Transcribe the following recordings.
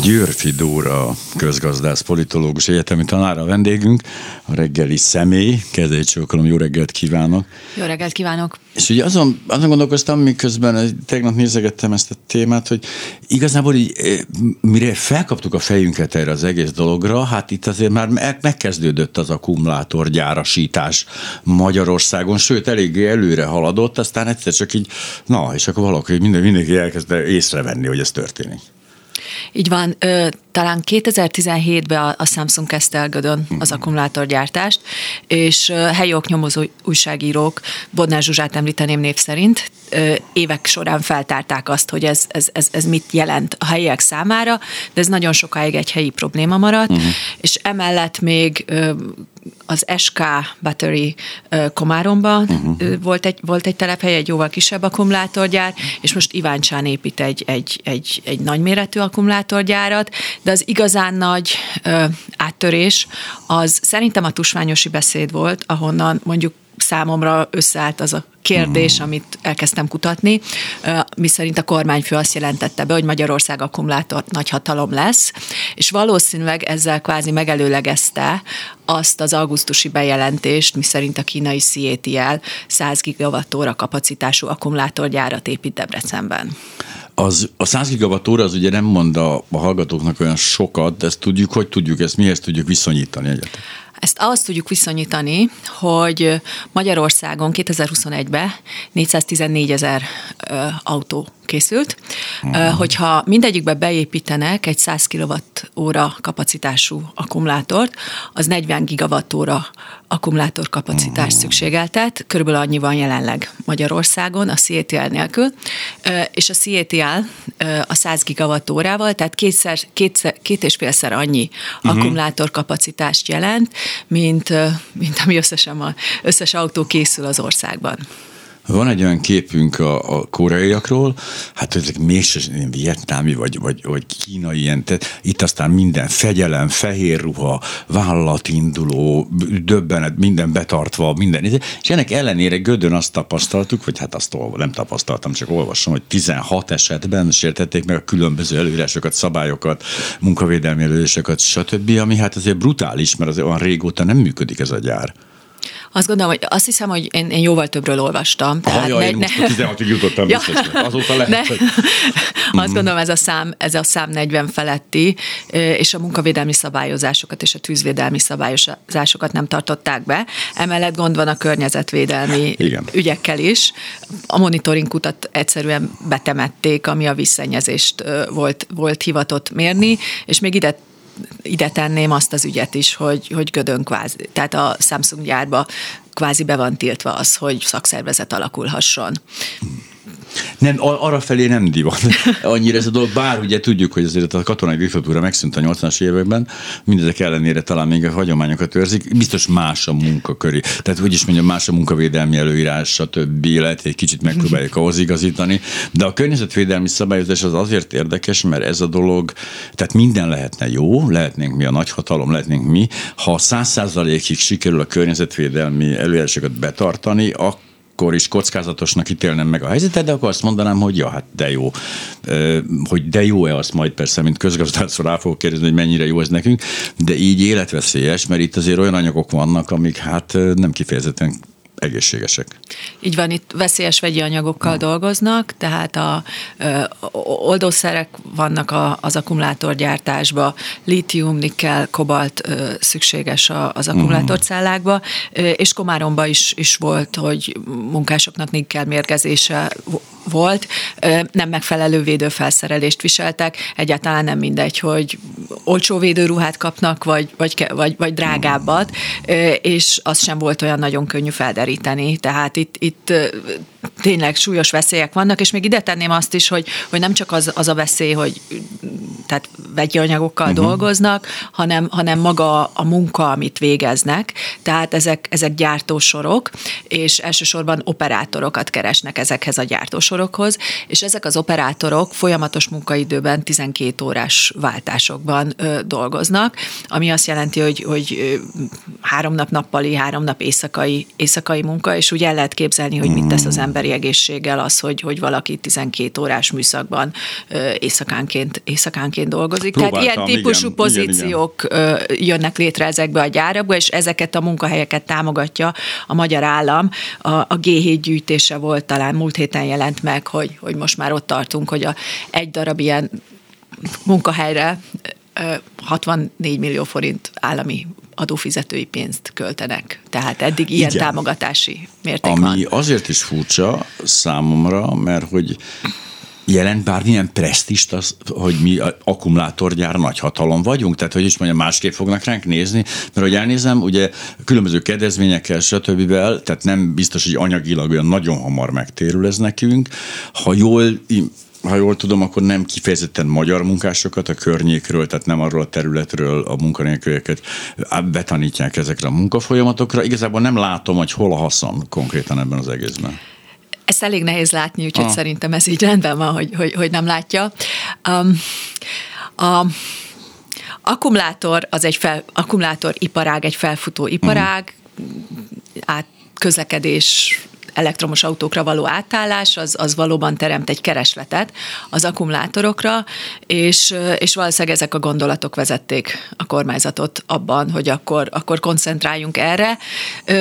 Győrfi Dóra, közgazdász, politológus, egyetemi tanára a vendégünk, a reggeli személy. Kezdegy csókolom, jó reggelt kívánok! Jó reggelt kívánok! És ugye azon, azon gondolkoztam, miközben tegnap nézegettem ezt a témát, hogy igazából így, eh, mire felkaptuk a fejünket erre az egész dologra, hát itt azért már megkezdődött az akkumulátorgyárasítás Magyarországon, sőt, eléggé előre haladott, aztán egyszer csak így, na, és akkor valaki, minden, mindenki elkezdte észrevenni, hogy ez történik. Így van, ö, talán 2017-ben a, a Samsung kezdte el Gödön az mhm. akkumulátorgyártást, és ö, helyi oknyomozó újságírók, Bodnár Zsuzsát említeném név szerint, évek során feltárták azt, hogy ez, ez, ez, ez mit jelent a helyiek számára, de ez nagyon sokáig egy helyi probléma maradt, uh-huh. és emellett még az SK Battery Komáromban uh-huh. volt, egy, volt egy telephely, egy jóval kisebb akkumulátorgyár, és most Iváncsán épít egy, egy, egy, egy nagyméretű akkumulátorgyárat, de az igazán nagy ö, áttörés az szerintem a tusványosi beszéd volt, ahonnan mondjuk számomra összeállt az a kérdés, mm. amit elkezdtem kutatni, mi szerint a kormányfő azt jelentette be, hogy Magyarország akkumulátor nagyhatalom lesz, és valószínűleg ezzel kvázi megelőlegezte azt az augusztusi bejelentést, mi szerint a kínai CATL 100 gigawattóra kapacitású akkumulátorgyárat épít Debrecenben. Az, a 100 gigawattóra az ugye nem mond a, a hallgatóknak olyan sokat, de ezt tudjuk, hogy tudjuk ezt, mihez tudjuk viszonyítani egyet. Ezt ahhoz tudjuk viszonyítani, hogy Magyarországon 2021-ben 414 ezer autó készült. Uh-huh. Hogyha mindegyikbe beépítenek egy 100 kWh kapacitású akkumulátort, az 40 gigawattóra akkumulátor kapacitás uh-huh. szükségeltet, körülbelül annyi van jelenleg Magyarországon a CATL nélkül, és a CATL a 100 gigawattórával, tehát kétszer, kétszer, két és félszer annyi uh-huh. akkumulátor kapacitást jelent, mint, mint ami összesen a, összes autó készül az országban. Van egy olyan képünk a, a koreaiakról, hát ezek mégsem vietnámi vagy, vagy, vagy kínai ilyen, tehát itt aztán minden fegyelem, fehér ruha, vállalatinduló, döbbenet, minden betartva, minden. És ennek ellenére Gödön azt tapasztaltuk, vagy hát azt nem tapasztaltam, csak olvasom, hogy 16 esetben sértették meg a különböző előírásokat, szabályokat, munkavédelmi előírásokat, stb., ami hát azért brutális, mert az olyan régóta nem működik ez a gyár. Azt gondolom, hogy azt hiszem, hogy én, én jóval többről olvastam. Tehát Aha, ne, én most ne, 16-ig jutottam ja. biztos, azóta lehet, ne, hogy... Azt mhm. gondolom, ez a szám, ez a szám 40 feletti, és a munkavédelmi szabályozásokat és a tűzvédelmi szabályozásokat nem tartották be. Emellett gond van a környezetvédelmi Igen. ügyekkel is. A monitoring kutat egyszerűen betemették, ami a visszennyezést volt, volt hivatott mérni, és még ide ide tenném azt az ügyet is, hogy, hogy Gödön kvázi, tehát a Samsung gyárba kvázi be van tiltva az, hogy szakszervezet alakulhasson. Nem, arra felé nem divat. Annyira ez a dolog, bár ugye tudjuk, hogy azért a katonai diktatúra megszűnt a 80-as években, mindezek ellenére talán még a hagyományokat őrzik, biztos más a munkaköri. Tehát hogy is mondjam, más a munkavédelmi előírás, stb. lehet egy kicsit megpróbáljuk ahhoz igazítani, de a környezetvédelmi szabályozás az azért érdekes, mert ez a dolog, tehát minden lehetne jó, lehetnénk mi a nagyhatalom, lehetnénk mi, ha száz százalékig sikerül a környezetvédelmi előírásokat betartani, akkor akkor is kockázatosnak ítélnem meg a helyzetet, de akkor azt mondanám, hogy ja, hát de jó. Hogy de jó-e, azt majd persze, mint közgazdászról rá fogok kérdezni, hogy mennyire jó ez nekünk, de így életveszélyes, mert itt azért olyan anyagok vannak, amik hát nem kifejezetten egészségesek. Így van, itt veszélyes vegyi anyagokkal hmm. dolgoznak, tehát a ö, oldószerek vannak a, az akkumulátorgyártásba, lítium, nikkel, kobalt ö, szükséges a, az akkumulátorcellákba, ö, és Komáromba is, is volt, hogy munkásoknak nikkel mérgezése volt, nem megfelelő védőfelszerelést viseltek, egyáltalán nem mindegy, hogy olcsó védőruhát kapnak, vagy, vagy, vagy, vagy drágábbat, és az sem volt olyan nagyon könnyű felderíteni. Tehát itt, itt tényleg súlyos veszélyek vannak, és még ide tenném azt is, hogy, hogy nem csak az, az a veszély, hogy tehát vegyi anyagokkal uh-huh. dolgoznak, hanem, hanem maga a munka, amit végeznek. Tehát ezek, ezek gyártósorok, és elsősorban operátorokat keresnek ezekhez a gyártósorokhoz, és ezek az operátorok folyamatos munkaidőben 12 órás váltásokban ö, dolgoznak, ami azt jelenti, hogy, hogy három nap nappali, három nap éjszakai, éjszakai munka, és úgy el lehet képzelni, hogy mit tesz az hmm. Emberi egészséggel az, hogy, hogy valaki 12 órás műszakban éjszakánként, éjszakánként dolgozik. Próbáltam, Tehát ilyen típusú igen, pozíciók igen, igen. jönnek létre ezekbe a gyárakba, és ezeket a munkahelyeket támogatja a magyar állam. A, a G7 gyűjtése volt talán múlt héten jelent meg, hogy, hogy most már ott tartunk, hogy a, egy darab ilyen munkahelyre 64 millió forint állami adófizetői pénzt költenek. Tehát eddig ilyen Igen. támogatási mérték Ami van. azért is furcsa számomra, mert hogy jelent bármilyen presztist az, hogy mi akkumulátorgyár nagyhatalom vagyunk? Tehát, hogy is mondjam, másképp fognak ránk nézni? Mert hogy elnézem, ugye különböző kedvezményekkel, stb. tehát nem biztos, hogy anyagilag olyan nagyon hamar megtérül ez nekünk. Ha jól ha jól tudom, akkor nem kifejezetten magyar munkásokat a környékről, tehát nem arról a területről a munkanélkülieket betanítják ezekre a munkafolyamatokra. Igazából nem látom, hogy hol a haszon konkrétan ebben az egészben. Ezt elég nehéz látni, úgyhogy ah. szerintem ez így rendben van, hogy, hogy, hogy nem látja. Um, a akkumulátor az egy fel, akkumulátor iparág, egy felfutó iparág, uh-huh. át közlekedés elektromos autókra való átállás, az, az valóban teremt egy keresletet az akkumulátorokra, és, és valószínűleg ezek a gondolatok vezették a kormányzatot abban, hogy akkor, akkor koncentráljunk erre.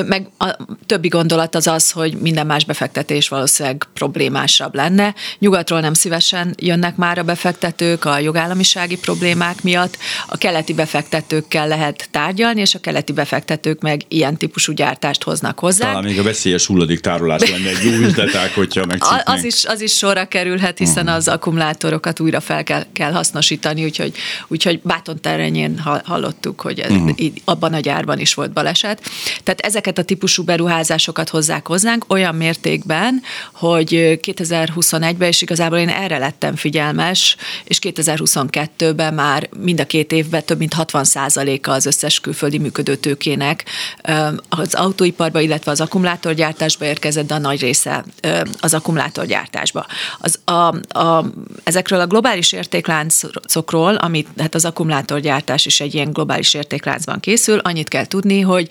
Meg a többi gondolat az az, hogy minden más befektetés valószínűleg problémásabb lenne. Nyugatról nem szívesen jönnek már a befektetők a jogállamisági problémák miatt. A keleti befektetőkkel lehet tárgyalni, és a keleti befektetők meg ilyen típusú gyártást hoznak hozzá. Talán még a veszélyes hulladék tárolás lenne egy jó üzleták, hogyha megciknénk. Az is, az is sorra kerülhet, hiszen uh-huh. az akkumulátorokat újra fel kell, kell hasznosítani, úgyhogy, úgyhogy Báton terenyén hallottuk, hogy ez, uh-huh. abban a gyárban is volt baleset. Tehát ezeket a típusú beruházásokat hozzák hozzánk olyan mértékben, hogy 2021-ben, és igazából én erre lettem figyelmes, és 2022-ben már mind a két évben több mint 60%-a az összes külföldi működőtőkének az autóiparba, illetve az akkumulátorgyártásba érkezett, de a nagy része az akkumulátorgyártásba. Az, a, a, ezekről a globális értékláncokról, amit hát az akkumulátorgyártás is egy ilyen globális értékláncban készül, annyit kell tudni, hogy,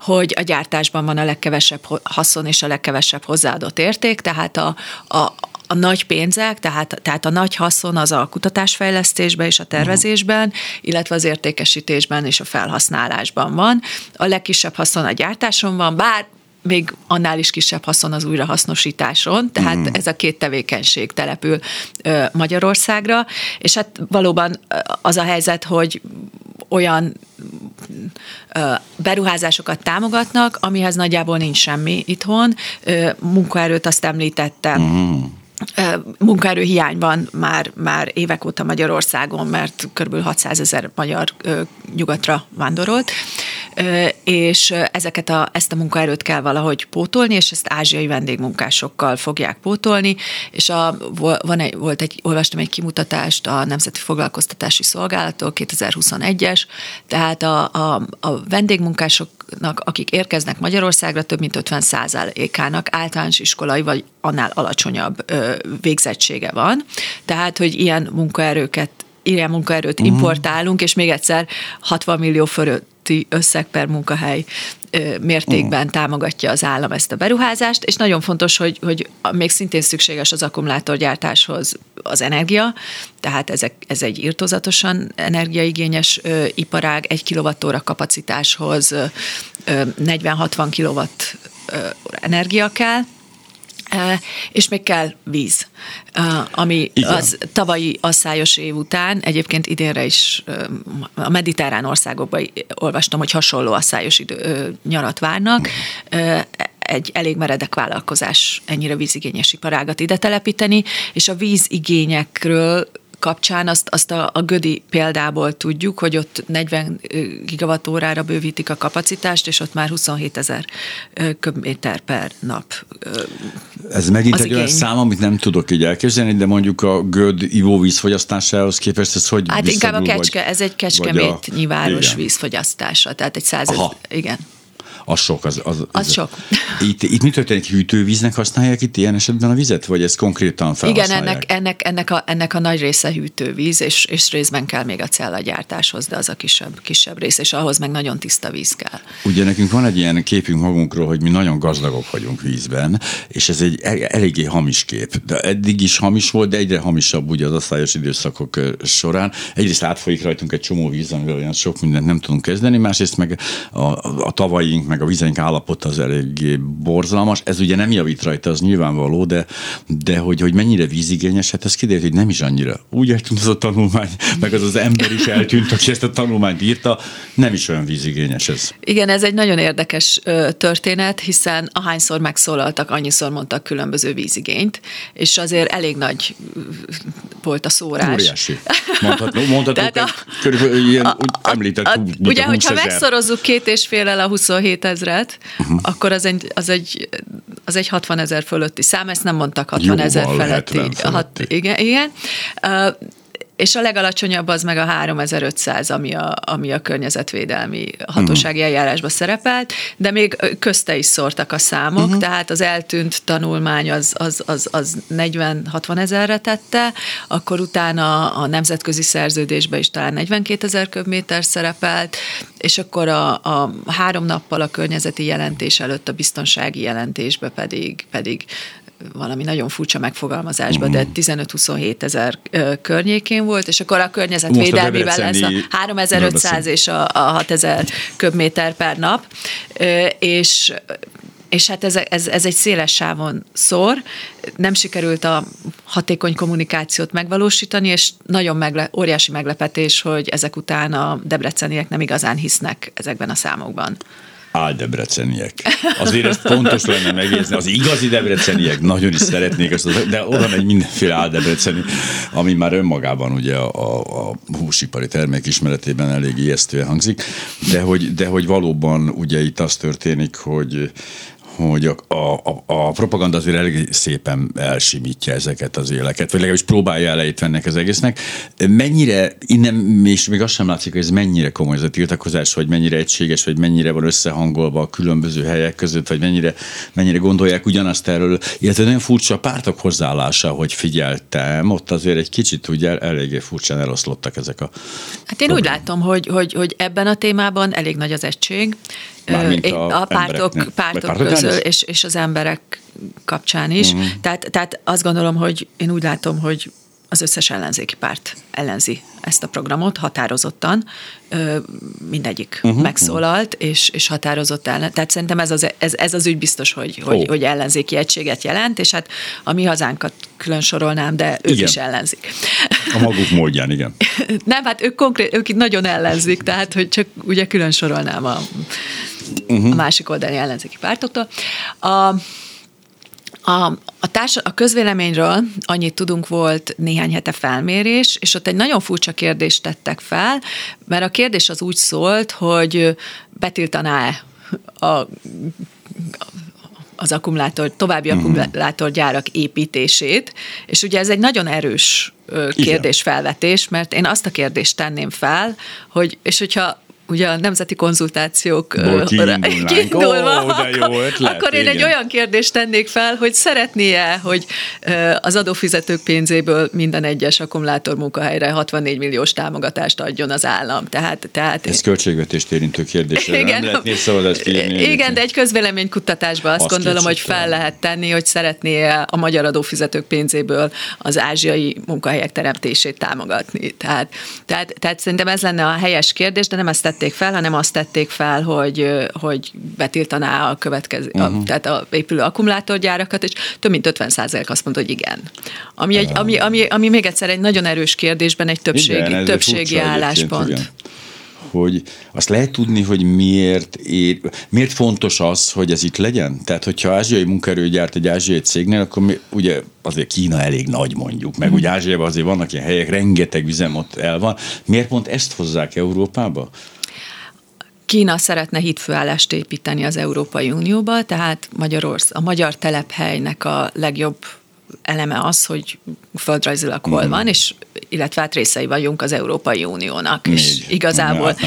hogy a gyártásban van a legkevesebb haszon és a legkevesebb hozzáadott érték, tehát a, a, a nagy pénzek, tehát, tehát a nagy haszon az a kutatásfejlesztésben és a tervezésben, illetve az értékesítésben és a felhasználásban van. A legkisebb haszon a gyártáson van, bár még annál is kisebb haszon az újrahasznosításon, tehát mm. ez a két tevékenység települ Magyarországra, és hát valóban az a helyzet, hogy olyan beruházásokat támogatnak, amihez nagyjából nincs semmi itthon. Munkaerőt azt említettem. Mm munkaerő hiány van már, már évek óta Magyarországon, mert kb. 600 ezer magyar nyugatra vándorolt, és ezeket a, ezt a munkaerőt kell valahogy pótolni, és ezt ázsiai vendégmunkásokkal fogják pótolni, és a, van egy, volt egy, olvastam egy kimutatást a Nemzeti Foglalkoztatási Szolgálattól, 2021-es, tehát a, a, a vendégmunkásoknak, akik érkeznek Magyarországra, több mint 50 ának általános iskolai vagy annál alacsonyabb végzettsége van, tehát, hogy ilyen munkaerőket ilyen munkaerőt uh-huh. importálunk, és még egyszer 60 millió fölötti összeg per munkahely mértékben uh-huh. támogatja az állam ezt a beruházást, és nagyon fontos, hogy, hogy még szintén szükséges az akkumulátorgyártáshoz az energia, tehát ezek, ez egy írtózatosan energiaigényes ö, iparág, egy kilovattóra kapacitáshoz ö, 40-60 kilowatt ö, energia kell, és még kell víz, ami Igen. az tavalyi asszályos év után, egyébként idénre is a mediterrán országokban olvastam, hogy hasonló asszályos idő, nyarat várnak, egy elég meredek vállalkozás ennyire vízigényes iparágat ide telepíteni, és a vízigényekről kapcsán azt, azt a, a Gödi példából tudjuk, hogy ott 40 gigawattórára bővítik a kapacitást, és ott már 27 ezer köbméter per nap. Ez megint egy igény. olyan szám, amit nem tudok így elképzelni, de mondjuk a Göd ivóvíz fogyasztásához képest ez hogy Hát inkább a kecske, vagy, ez egy kecskemét a, nyilvános vízfogyasztása, tehát egy száz, igen az sok. Az, az, az, az sok. Itt, itt mi történik? Hűtővíznek használják itt ilyen esetben a vizet, vagy ez konkrétan felhasználják? Igen, ennek, ennek, ennek, a, ennek a nagy része hűtővíz, és, és részben kell még a cellagyártáshoz, de az a kisebb, kisebb rész, és ahhoz meg nagyon tiszta víz kell. Ugye nekünk van egy ilyen képünk magunkról, hogy mi nagyon gazdagok vagyunk vízben, és ez egy eléggé hamis kép. De eddig is hamis volt, de egyre hamisabb ugye az osztályos időszakok során. Egyrészt átfolyik rajtunk egy csomó víz, amivel olyan sok mindent nem tudunk kezdeni, másrészt meg a, a tavaink, meg a vizeink állapota az eléggé borzalmas. Ez ugye nem javít rajta, az nyilvánvaló, de, de hogy, hogy mennyire vízigényes, hát ez kiderült, hogy nem is annyira. Úgy eltűnt az a tanulmány, meg az az ember is eltűnt, aki ezt a tanulmányt írta, nem is olyan vízigényes ez. Igen, ez egy nagyon érdekes történet, hiszen ahányszor megszólaltak, annyiszor mondtak különböző vízigényt, és azért elég nagy volt a szórás. Óriási. Mondhatnunk, mondhatunk, a, körülbelül ilyen, a, a, említett, a, Ugye, hogyha megszorozzuk két és félel a 27 ezret, uh-huh. akkor az egy, az, egy, az egy 60 ezer fölötti szám, ezt nem mondtak 60 ezer feletti. feletti. Hat, igen, igen. És a legalacsonyabb az meg a 3500, ami a, ami a környezetvédelmi hatósági eljárásba szerepelt, de még közte is szórtak a számok, uh-huh. tehát az eltűnt tanulmány az, az, az, az 40-60 ezerre tette, akkor utána a nemzetközi szerződésben is talán 42 ezer köbméter szerepelt, és akkor a, a három nappal a környezeti jelentés előtt a biztonsági jelentésbe pedig, pedig valami nagyon furcsa megfogalmazásban, de 15-27 ezer környékén volt, és akkor a környezetvédelmivel lesz a 3500 és a, a 6000 köbméter per nap, és és hát ez, ez, ez egy széles sávon szor, nem sikerült a hatékony kommunikációt megvalósítani, és nagyon megle, óriási meglepetés, hogy ezek után a debreceniek nem igazán hisznek ezekben a számokban áldebreceniek. Azért ezt fontos lenne megjegyezni. Az igazi debreceniek nagyon is szeretnék ezt, de oda megy mindenféle áldebreceni, ami már önmagában ugye a, a, a húsipari termék ismeretében elég ijesztően hangzik, de hogy, de hogy valóban ugye itt az történik, hogy hogy a, a, a propaganda azért elég szépen elsimítja ezeket az éleket, vagy legalábbis próbálja elejét ennek az egésznek. Mennyire, innen és még azt sem látszik, hogy ez mennyire komoly ez a tiltakozás, hogy mennyire egységes, vagy mennyire van összehangolva a különböző helyek között, vagy mennyire, mennyire gondolják ugyanazt erről, illetve nagyon furcsa a pártok hozzáállása, hogy figyeltem, ott azért egy kicsit ugye eléggé furcsán eloszlottak ezek a... Hát én problémák. úgy látom, hogy, hogy, hogy ebben a témában elég nagy az egység, a, a pártok, pártok közül, és, és az emberek kapcsán is. Uh-huh. Tehát, tehát azt gondolom, hogy én úgy látom, hogy az összes ellenzéki párt ellenzi ezt a programot határozottan, mindegyik uh-huh. megszólalt, és, és határozott ellen. Tehát szerintem ez az, ez, ez az ügy biztos, hogy, hogy, oh. hogy ellenzéki egységet jelent, és hát a mi hazánkat külön sorolnám, de ők igen. is ellenzik. A maguk módján, igen. Nem, hát ők konkrét, ők itt nagyon ellenzik, tehát hogy csak ugye külön sorolnám a, uh-huh. a másik oldali ellenzéki pártoktól. A, a, a, társ, a közvéleményről annyit tudunk, volt néhány hete felmérés, és ott egy nagyon furcsa kérdést tettek fel, mert a kérdés az úgy szólt, hogy betiltaná a, az akkumulátor, további uh-huh. akkumulátorgyárak építését, és ugye ez egy nagyon erős kérdésfelvetés, mert én azt a kérdést tenném fel, hogy és hogyha ugye a nemzeti konzultációk kiindulva, oh, de jó ötlet, akkor én igen. egy olyan kérdést tennék fel, hogy szeretné-e, hogy az adófizetők pénzéből minden egyes akkumulátor munkahelyre 64 milliós támogatást adjon az állam. Tehát, tehát Ez költségvetést érintő kérdés. Igen, nem lehet igen de egy közvéleménykutatásban azt, azt gondolom, hogy fel lehet tenni, hogy szeretné a magyar adófizetők pénzéből az ázsiai munkahelyek teremtését támogatni. Tehát, tehát, tehát szerintem ez lenne a helyes kérdés, de nem ezt tették fel, hanem azt tették fel, hogy, hogy betiltaná a következő, uh-huh. a, mhm. tehát a épülő akkumulátorgyárakat, és több mint 50 azt mondta, hogy igen. Ami, egy, ami, ami, ami még egyszer egy nagyon erős kérdésben egy többségi, igen, többségi álláspont. Igen hogy azt lehet tudni, hogy miért, ér, miért fontos az, hogy ez itt legyen? Tehát, hogyha ázsiai munkaerő gyárt egy ázsiai cégnél, akkor mi, ugye azért Kína elég nagy mondjuk, meg ugye Ázsiában azért vannak ilyen helyek, rengeteg üzem ott el van. Miért pont ezt hozzák Európába? Kína szeretne hitfőállást építeni az Európai Unióba, tehát Magyarország, a magyar telephelynek a legjobb eleme az, hogy földrajzilag hol van, és illetve hát részei vagyunk az Európai Uniónak. Még. És igazából.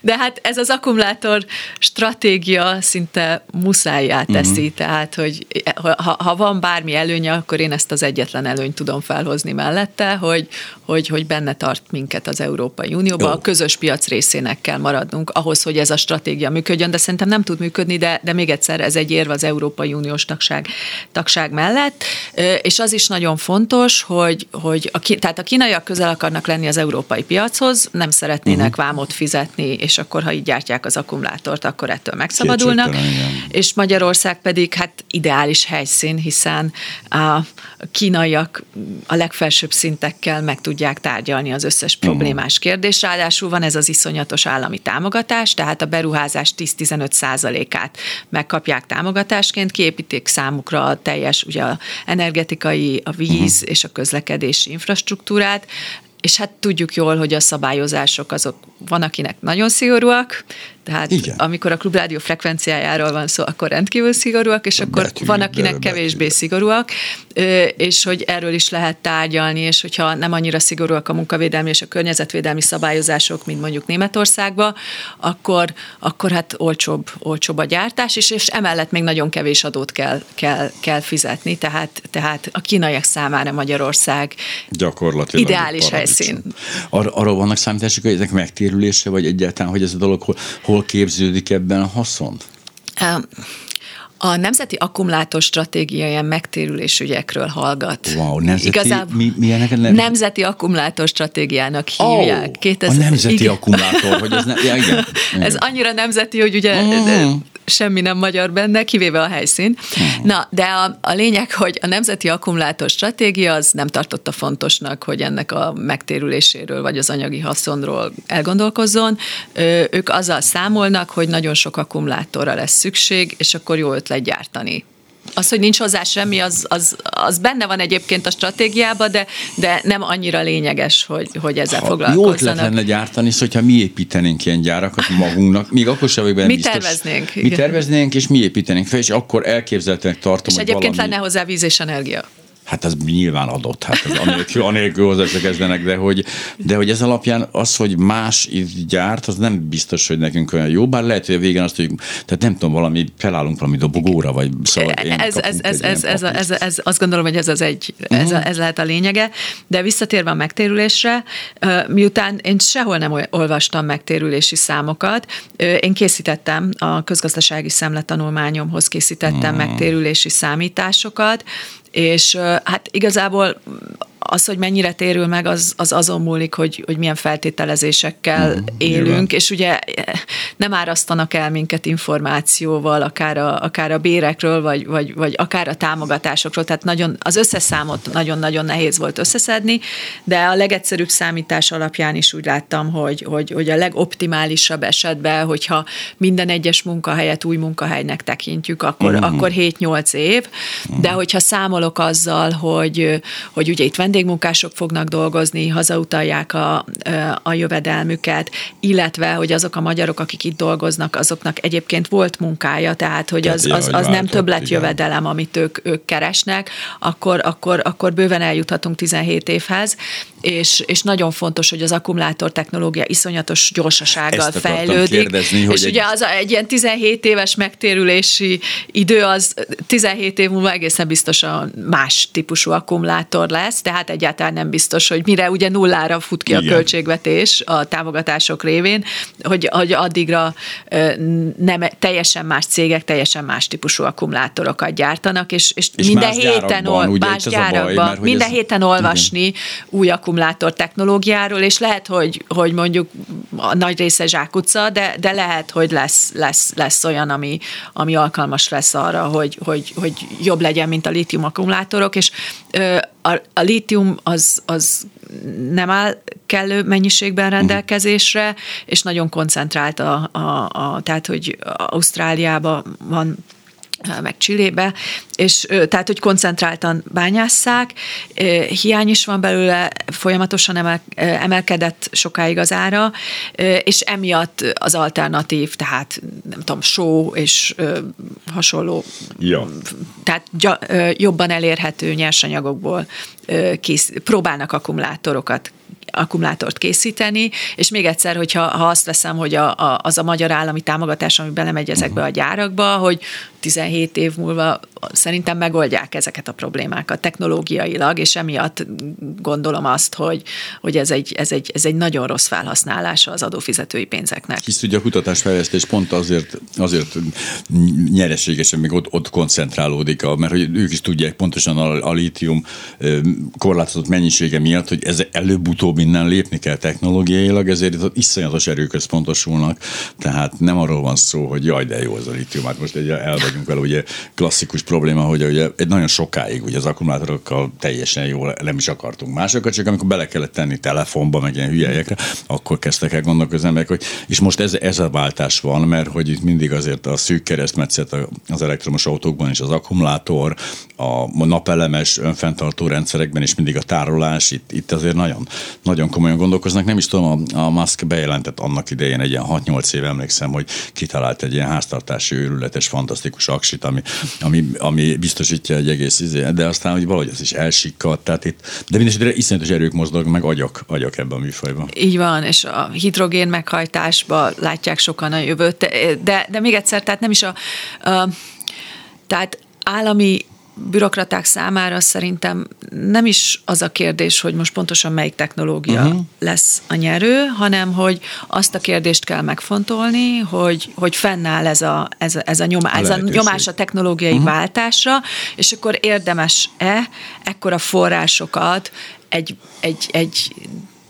De hát ez az akkumulátor stratégia szinte muszájá teszi, uh-huh. tehát hogy ha, ha van bármi előnye, akkor én ezt az egyetlen előnyt tudom felhozni mellette, hogy, hogy, hogy benne tart minket az Európai Unióba, a közös piac részének kell maradnunk ahhoz, hogy ez a stratégia működjön, de szerintem nem tud működni, de, de még egyszer ez egy érv az Európai Uniós tagság, tagság mellett, és az is nagyon fontos, hogy, hogy a, tehát a kínaiak közel akarnak lenni az európai piachoz, nem szeretnének uh-huh. vámot fizetni, és akkor, ha így gyártják az akkumulátort, akkor ettől megszabadulnak. És Magyarország pedig hát ideális helyszín, hiszen a kínaiak a legfelsőbb szintekkel meg tudják tárgyalni az összes mhm. problémás kérdést. Ráadásul van ez az iszonyatos állami támogatás, tehát a beruházás 10-15 százalékát megkapják támogatásként, kiépítik számukra a teljes ugye a energetikai, a víz uh-huh. és a közlekedési infrastruktúrát, és hát tudjuk jól, hogy a szabályozások azok van, akinek nagyon szigorúak, tehát Igen. amikor a klubrádió frekvenciájáról van szó, akkor rendkívül szigorúak, és akkor betű, van, akinek kevésbé betű. szigorúak, és hogy erről is lehet tárgyalni, és hogyha nem annyira szigorúak a munkavédelmi és a környezetvédelmi szabályozások, mint mondjuk Németországban, akkor, akkor hát olcsóbb, olcsóbb a gyártás, és, és emellett még nagyon kevés adót kell, kell, kell fizetni, tehát, tehát a kínaiak számára Magyarország Gyakorlatilag ideális helyszín. Ar- arról vannak számítások, hogy ezek megtérülése, vagy egyáltalán, hogy ez a dolog hol, hol hol képződik ebben a haszon? A Nemzeti Akkumulátor Stratégia ilyen megtérülés ügyekről hallgat. Wow, nemzeti, Igazából mi, milyenek? Nem... Nemzeti Akkumulátor Stratégiának hívják. Oh, 2000... A nemzeti igen. akkumulátor, hogy ez ne... ja, igen, igen. Ez annyira nemzeti, hogy ugye mm semmi nem magyar benne, kivéve a helyszín. Uh-huh. Na, de a, a lényeg, hogy a Nemzeti Akkumulátor Stratégia az nem tartotta fontosnak, hogy ennek a megtérüléséről vagy az anyagi haszonról elgondolkozzon. Ö, ők azzal számolnak, hogy nagyon sok akkumulátorra lesz szükség, és akkor jó ötlet gyártani az, hogy nincs hozzá semmi, az, az, az benne van egyébként a stratégiában, de, de nem annyira lényeges, hogy, hogy ezzel ha foglalkozzanak. Jó lenne gyártani, szóval, hogyha mi építenénk ilyen gyárakat magunknak, még akkor sem vagyok Mi biztos. terveznénk. Mi terveznénk, és mi építenénk fel, és akkor elképzelhetőnek tartom, És egyébként valami... lenne hozzá víz és energia. Hát ez nyilván adott, hát ez anélkül, anélkül hozzá se kezdenek, de hogy, de hogy ez alapján az, hogy más itt gyárt, az nem biztos, hogy nekünk olyan jó, bár lehet, hogy a végén azt, hogy tehát nem tudom, valami, felállunk valami dobogóra, vagy szóval ez, ez, ez, ez, ez, ez, ez, azt gondolom, hogy ez az egy, ez, uh-huh. ez lehet a lényege, de visszatérve a megtérülésre, miután én sehol nem olvastam megtérülési számokat, én készítettem a közgazdasági szemletanulmányomhoz készítettem uh-huh. megtérülési számításokat, és hát igazából az, hogy mennyire térül meg, az, az azon múlik, hogy, hogy milyen feltételezésekkel mm, élünk, nyilván. és ugye nem árasztanak el minket információval, akár a, akár a bérekről, vagy, vagy, vagy akár a támogatásokról, tehát nagyon, az összeszámot nagyon-nagyon nehéz volt összeszedni, de a legegyszerűbb számítás alapján is úgy láttam, hogy, hogy, hogy a legoptimálisabb esetben, hogyha minden egyes munkahelyet új munkahelynek tekintjük, akkor, mm. akkor 7-8 év, mm. de hogyha számolok azzal, hogy, hogy ugye itt vendégmunkások fognak dolgozni, hazautalják a, a jövedelmüket, illetve, hogy azok a magyarok, akik itt dolgoznak, azoknak egyébként volt munkája, tehát, hogy az, az, az nem többlet jövedelem, amit ők, ők keresnek, akkor, akkor, akkor bőven eljuthatunk 17 évhez, és, és nagyon fontos, hogy az akkumulátor technológia iszonyatos gyorsasággal Ezt fejlődik. Kérdezni, hogy és egy... ugye az a, egy ilyen 17 éves megtérülési idő, az 17 év múlva egészen biztosan más típusú akkumulátor lesz, tehát egyáltalán nem biztos, hogy mire ugye nullára fut ki Igen. a költségvetés a támogatások révén, hogy, hogy addigra nem teljesen más cégek, teljesen más típusú akkumulátorokat gyártanak, és, és, és minden héten, ol, más gyárakban, baj, minden ez... héten olvasni Igen. új akkumulátor technológiáról, és lehet, hogy, hogy mondjuk a nagy része zsákutca, de, de lehet, hogy lesz, lesz, lesz olyan, ami, ami alkalmas lesz arra, hogy, hogy, hogy jobb legyen, mint a lítium akkumulátorok, és a, a lítium az, az nem áll kellő mennyiségben rendelkezésre, és nagyon koncentrált a, a, a tehát, hogy Ausztráliában van meg Csillébe, és tehát, hogy koncentráltan bányásszák, hiány is van belőle, folyamatosan emel, emelkedett sokáig az ára, és emiatt az alternatív, tehát nem tudom, só és hasonló, ja. tehát jobban elérhető nyersanyagokból kész, próbálnak akkumulátorokat akkumulátort készíteni, és még egyszer, hogyha ha azt veszem, hogy a, a, az a magyar állami támogatás, ami belemegy ezekbe a gyárakba, hogy 17 év múlva szerintem megoldják ezeket a problémákat technológiailag, és emiatt gondolom azt, hogy, hogy ez, egy, ez, egy, ez egy nagyon rossz felhasználása az adófizetői pénzeknek. Hisz ugye a kutatásfejlesztés pont azért, azért nyereségesen még ott, ott koncentrálódik, mert hogy ők is tudják pontosan a, a lítium korlátozott mennyisége miatt, hogy ez előbb-utóbb innen lépni kell technológiailag, ezért itt iszonyatos erőközpontosulnak, tehát nem arról van szó, hogy jaj, de jó ez a lítium, hát most egy el vagyunk vele, ugye klasszikus probléma, hogy ugye egy nagyon sokáig ugye az akkumulátorokkal teljesen jól nem is akartunk másokat, csak amikor bele kellett tenni telefonba, meg ilyen hülyejekre, akkor kezdtek el gondolkozni emberek, hogy és most ez, ez a váltás van, mert hogy itt mindig azért a szűk keresztmetszet az elektromos autókban és az akkumulátor, a napelemes önfenntartó rendszerekben is mindig a tárolás, itt, itt azért nagyon, nagyon komolyan gondolkoznak. Nem is tudom, a, a Musk bejelentett annak idején egy ilyen 6-8 év emlékszem, hogy kitalált egy ilyen háztartási őrületes, fantasztikus aksit, ami, ami, ami biztosítja egy egész izé, de aztán hogy valahogy ez is elsikkadt, tehát itt, de mindesetre iszonyatos erők mozdulnak, meg agyak, agyak ebben a műfajban. Így van, és a hidrogén meghajtásba látják sokan a jövőt, de, de még egyszer, tehát nem is a, a tehát állami bürokraták számára szerintem nem is az a kérdés, hogy most pontosan melyik technológia uh-huh. lesz a nyerő, hanem hogy azt a kérdést kell megfontolni, hogy, hogy fennáll ez a, ez a, ez a, nyoma, a ez a nyomás a technológiai uh-huh. váltásra, és akkor érdemes-e ekkora forrásokat egy, egy, egy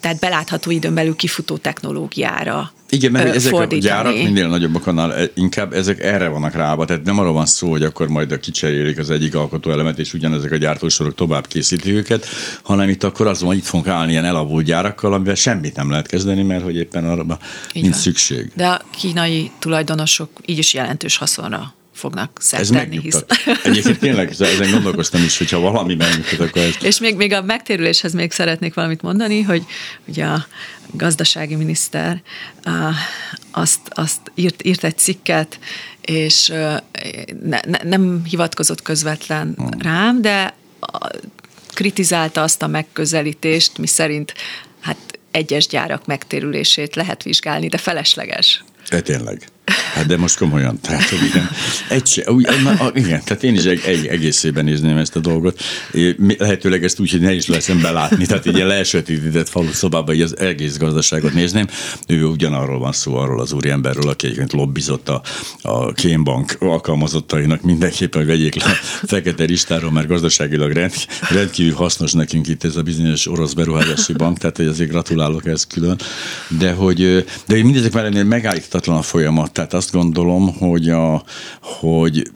tehát belátható időn belül kifutó technológiára igen, mert ezek fordítani. a gyárak minél nagyobbak annál e, inkább ezek erre vannak rába, tehát nem arról van szó, hogy akkor majd a kicserélik az egyik alkotóelemet, és ugyanezek a gyártósorok tovább készítik őket, hanem itt akkor az van, hogy itt fogunk állni ilyen elavult gyárakkal, amivel semmit nem lehet kezdeni, mert hogy éppen arra nincs szükség. De a kínai tulajdonosok így is jelentős haszonra fognak szert tenni. Hisz... Egyébként tényleg ezen gondolkoztam is, hogyha valami megnyugtat, akkor ez... És még, még a megtérüléshez még szeretnék valamit mondani, hogy ugye a gazdasági miniszter uh, azt, azt írt, írt egy cikket, és ne, ne, nem hivatkozott közvetlen hmm. rám, de kritizálta azt a megközelítést, mi szerint hát egyes gyárak megtérülését lehet vizsgálni, de felesleges. De tényleg. Hát de most komolyan, tehát igen, egy se, igen, tehát én is egy, egy egészében nézném ezt a dolgot. Lehetőleg ezt úgy, hogy ne is leszem belátni, tehát egy ilyen leesvetített falu szobában így az egész gazdaságot nézném. Ő ugyanarról van szó, arról az úriemberről, aki egyébként lobbizott a, a Kémbank alkalmazottainak mindenképpen, hogy vegyék le a fekete listáról, mert gazdaságilag rend, rendkívül hasznos nekünk itt ez a bizonyos orosz beruházási bank, tehát hogy azért gratulálok ezt külön. De hogy, de hogy mindezek mellett megállíthatatlan a folyamat, tehát azt gondolom, hogy, a, hogy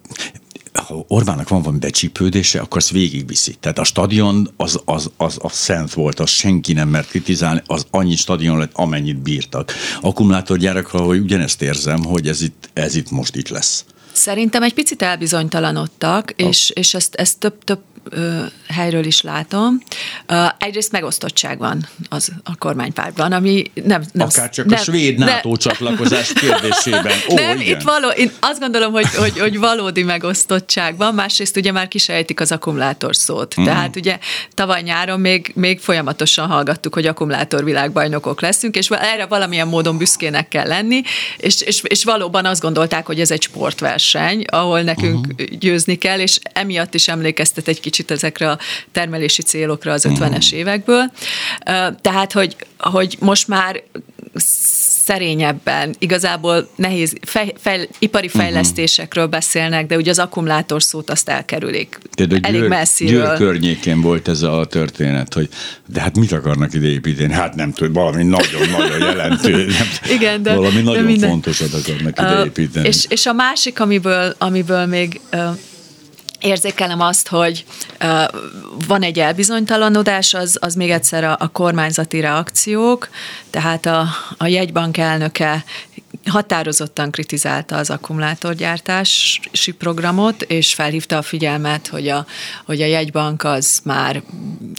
ha Orbánnak van valami becsípődése, akkor azt végigviszi. Tehát a stadion az, az, az, az szent volt, az senki nem mert kritizálni, az annyi stadion lett, amennyit bírtak. Akkumulátorgyárakra, hogy ugyanezt érzem, hogy ez itt, ez itt most itt lesz. Szerintem egy picit elbizonytalanodtak, és, és ezt, ezt több, több ö, helyről is látom. Uh, egyrészt megosztottság van az a kormánypártban, ami nem... nem Akár csak nem, a svéd NATO ne, csatlakozás kérdésében. Ó, nem, igen. itt való, én azt gondolom, hogy, hogy, hogy valódi megosztottság van, másrészt ugye már kisejtik az akkumulátor szót. Mm. Tehát ugye tavaly nyáron még, még folyamatosan hallgattuk, hogy akkumulátorvilágbajnokok leszünk, és erre valamilyen módon büszkének kell lenni, és, és, és valóban azt gondolták, hogy ez egy sportverseny, ahol nekünk uh-huh. győzni kell, és emiatt is emlékeztet egy kicsit ezekre a termelési célokra az 50-es uh-huh. évekből. Tehát, hogy, hogy most már szerényebben, igazából nehéz, fej, fej, ipari mhm. fejlesztésekről beszélnek, de ugye az akkumulátor szót azt elkerülik. De, de Elég Győr, messziről. Győr környékén volt ez a történet, hogy de hát mit akarnak ide építeni? Hát nem tudom, valami nagyon-nagyon jelentő. Igen, de, valami de nagyon minden, fontosat akarnak ide építeni. És, és a másik, amiből, amiből még érzékelem azt, hogy van egy elbizonytalanodás, az, az még egyszer a, a kormányzati reakciók, tehát a, a jegybank elnöke határozottan kritizálta az akkumulátorgyártási programot, és felhívta a figyelmet, hogy a, hogy a jegybank az már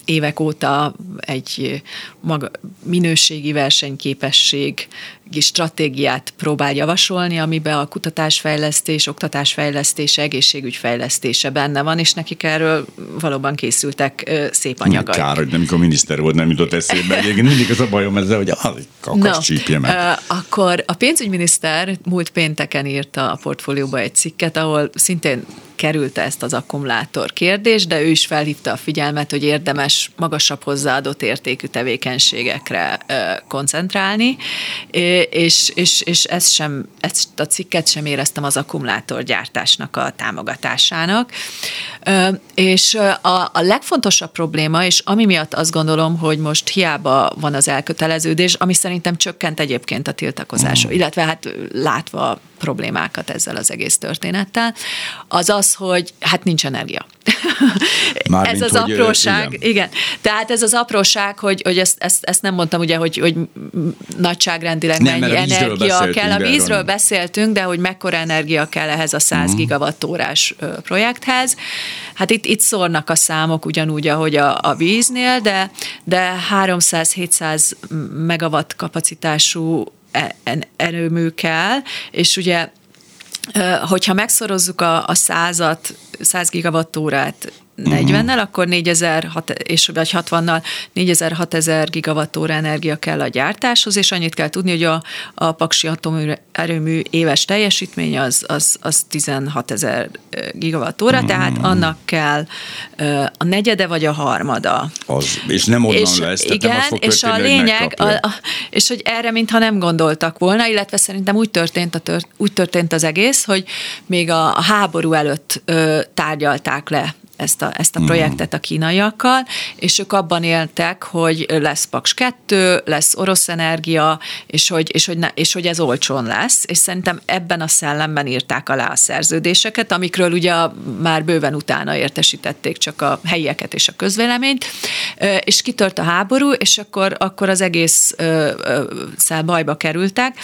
évek óta egy maga, minőségi versenyképesség stratégiát próbál javasolni, amiben a kutatásfejlesztés, oktatásfejlesztés, egészségügyfejlesztése benne van, és nekik erről valóban készültek szép anyagok. Kár, hogy nem, amikor miniszter volt, nem jutott eszébe. Egyébként mindig az a bajom ezzel, hogy kakas no, csípje meg. Akkor a pénzügyminiszter múlt pénteken írta a portfólióba egy cikket, ahol szintén kerülte ezt az akkumulátor kérdést, de ő is felhívta a figyelmet, hogy érdemes magasabb hozzáadott értékű tevékenységekre koncentrálni, és, és, és ezt, sem, ezt a cikket sem éreztem az akkumulátorgyártásnak a támogatásának. És a, a legfontosabb probléma, és ami miatt azt gondolom, hogy most hiába van az elköteleződés, ami szerintem csökkent egyébként a tiltakozás, mm. illetve hát látva problémákat ezzel az egész történettel, az az, hogy hát nincs energia. Mármint, ez az hogy apróság, igen. igen. Tehát ez az apróság, hogy, hogy ezt, ezt, ezt nem mondtam ugye, hogy, hogy nagyságrendileg nem, mennyi energia kell. A vízről erről. beszéltünk, de hogy mekkora energia kell ehhez a 100 uh-huh. gigawattórás projekthez. Hát itt, itt szórnak a számok ugyanúgy, ahogy a, a víznél, de, de 300-700 megawatt kapacitású erőmű kell, és ugye hogyha megszorozzuk a, a százat, 100 gigawattórát 40-nel, uh-huh. akkor 4000 és vagy 60-nal 4000-6000 gigavattóra energia kell a gyártáshoz, és annyit kell tudni, hogy a, a Paksi atomerőmű éves teljesítmény az, az, az 16 ezer gigavattóra, uh-huh. tehát annak kell a negyede vagy a harmada. Az, és nem onnan és, lesz, tehát igen, nem és a lényeg, a, a, és hogy erre mintha nem gondoltak volna, illetve szerintem úgy történt, a tört, úgy történt az egész, hogy még a, a háború előtt ö, tárgyalták le ezt a, ezt a mhm. projektet a kínaiakkal, és ők abban éltek, hogy lesz Paks 2, lesz orosz energia, és hogy, és, hogy ne, és hogy ez olcsón lesz, és szerintem ebben a szellemben írták alá a szerződéseket, amikről ugye már bőven utána értesítették csak a helyieket és a közvéleményt, és kitört a háború, és akkor, akkor az egész szel bajba kerültek,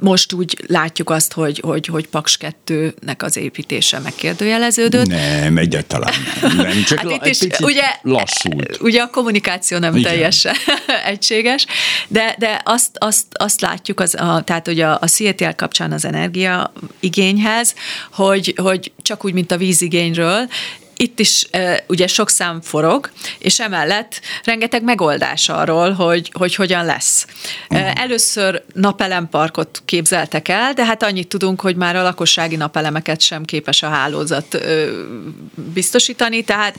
most úgy látjuk azt, hogy, hogy, hogy Paks 2-nek az építése megkérdőjeleződött. Nem, egyáltalán nem. nem csak hát itt is, ugye, lassult. Ugye a kommunikáció nem Igen. teljesen egységes, de, de azt, azt, azt látjuk, az, a, tehát hogy a, a CETL kapcsán az energia igényhez, hogy, hogy csak úgy, mint a vízigényről, itt is ugye sok szám forog, és emellett rengeteg megoldás arról, hogy, hogy hogyan lesz. Uh-huh. Először napelemparkot képzeltek el, de hát annyit tudunk, hogy már a lakossági napelemeket sem képes a hálózat biztosítani, tehát,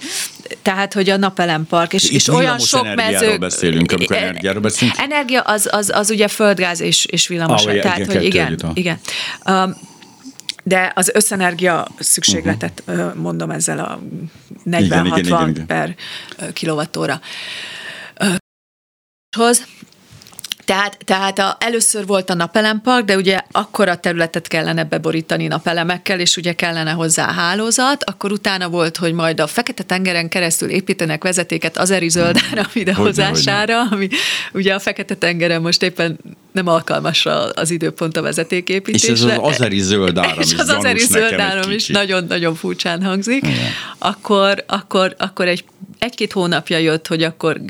tehát hogy a napelempark, és, és olyan sok mező... beszélünk, amikor energiáról beszélünk. Energia az, az, az ugye földgáz és, és villamos. Ah, tehát, hogy igen, igen. Um, de az összenergia szükségletet uh-huh. mondom ezzel a 40-60 per kilovattóra. Hoz. Tehát, tehát a, először volt a napelempark, de ugye akkor a területet kellene beborítani napelemekkel, és ugye kellene hozzá hálózat, akkor utána volt, hogy majd a Fekete-tengeren keresztül építenek vezetéket azeri zöldára videózására, ami ugye a Fekete-tengeren most éppen nem alkalmas az időpont a vezetéképítésre. És ez az azeri zöld áram és is az azeri zöld áram is nagyon-nagyon furcsán hangzik. Akkor, akkor, akkor egy, egy-két hónapja jött, hogy akkor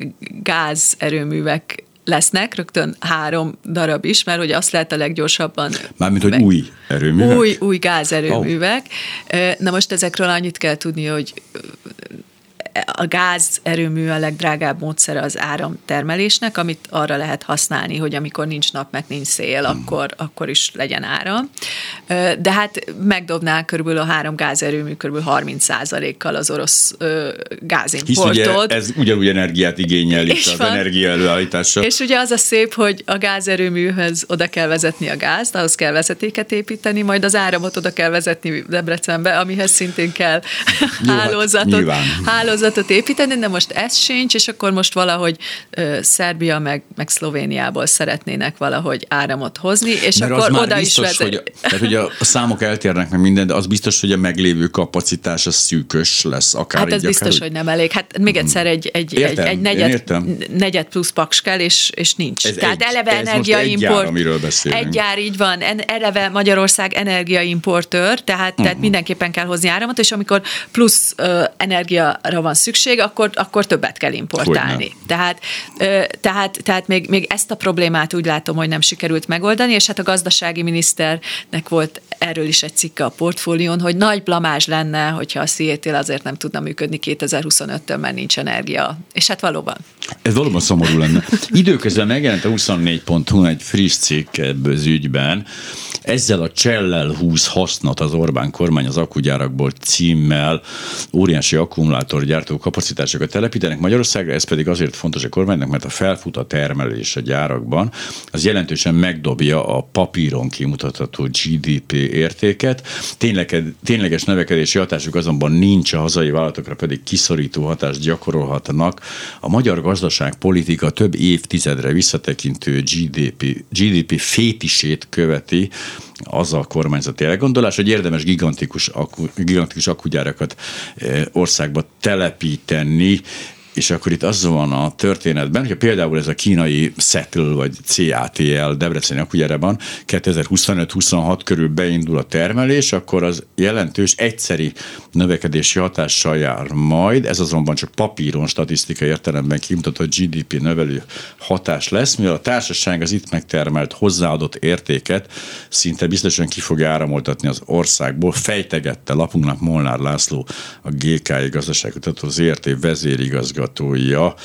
gázerőművek lesznek, rögtön három darab is, mert hogy azt lehet a leggyorsabban... Mármint, hogy új erőművek? Új, új gázerőművek. Oh. Na most ezekről annyit kell tudni, hogy a gáz erőmű a legdrágább módszere az áramtermelésnek, amit arra lehet használni, hogy amikor nincs nap, meg nincs szél, hmm. akkor, akkor is legyen áram. De hát megdobná körülbelül a három gázerőmű körülbelül 30% kal az orosz gázimportot. Hisz ugye ez ugyanúgy energiát igényel itt az van. energia előállítása. És ugye az a szép, hogy a gázerőműhöz oda kell vezetni a gázt, ahhoz kell vezetéket építeni, majd az áramot oda kell vezetni Debrecenbe, amihez szintén kell Jó, hát hálózatot, hát hálózatot hálózatot építeni, de most ez sincs, és akkor most valahogy ö, Szerbia meg, meg Szlovéniából szeretnének valahogy áramot hozni, és Mert akkor oda biztos, is vezet. hogy, tehát, hogy a, a számok eltérnek meg minden, de az biztos, hogy a meglévő kapacitás az szűkös lesz, akár Hát így, ez biztos, akár hogy nem elég. Hát még egyszer egy, egy, egy, Értem, egy én negyed, negyed plusz paks kell, és, és nincs. Ez Tehát egy- eleve energiaimport. egy gyár. Egy így van. En, eleve Magyarország energiaimportőr, tehát, Mhm. tehát mindenképpen kell hozni áramot, és amikor plusz ö, energiára van szükség, akkor, akkor többet kell importálni. Hogyne. Tehát, tehát, tehát még, még ezt a problémát úgy látom, hogy nem sikerült megoldani, és hát a gazdasági miniszternek volt erről is egy cikke a portfólión, hogy nagy blamás lenne, hogyha a Seattle azért nem tudna működni 2025-től, mert nincs energia. És hát valóban. Ez valóban szomorú lenne. Időközben megjelent a 24.hu egy friss cikk ebből az ügyben. Ezzel a csellel húz hasznot az Orbán kormány az akkugyárakból címmel óriási akkumulátorgyártó kapacitásokat telepítenek Magyarországra, ez pedig azért fontos a kormánynak, mert a felfut a termelés a gyárakban, az jelentősen megdobja a papíron kimutatható GDP értéket. Tényleg, tényleges növekedési hatásuk azonban nincs, a hazai vállalatokra pedig kiszorító hatást gyakorolhatnak. A magyar gazdaságpolitika több évtizedre visszatekintő GDP, GDP fétisét követi az a kormányzati elgondolás, hogy érdemes gigantikus, akku, gigantikus akkugyárakat eh, országba telepíteni, és akkor itt az van a történetben, hogy például ez a kínai Settle vagy CATL Debreceni akkugyárában 2025-26 körül beindul a termelés, akkor az jelentős egyszeri növekedési hatással jár majd, ez azonban csak papíron statisztikai értelemben kimutatott GDP növelő hatás lesz, mivel a társaság az itt megtermelt hozzáadott értéket szinte biztosan ki fogja áramoltatni az országból, fejtegette lapunknak Molnár László, a GKI gazdaságkutató ZRT vezérigazgatója.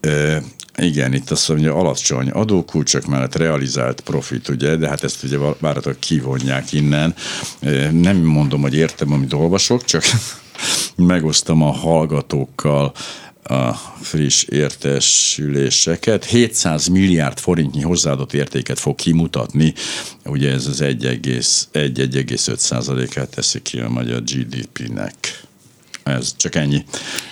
Ö, igen, itt azt mondja, alacsony adókulcsok mellett realizált profit, ugye, de hát ezt ugye várhatóan kivonják innen. Ö, Nem mondom, hogy értem, amit olvasok, csak megosztom a hallgatókkal a friss értesüléseket. 700 milliárd forintnyi hozzáadott értéket fog kimutatni, ugye ez az 1,5 százalékát teszi ki a magyar GDP-nek. Ez csak ennyi.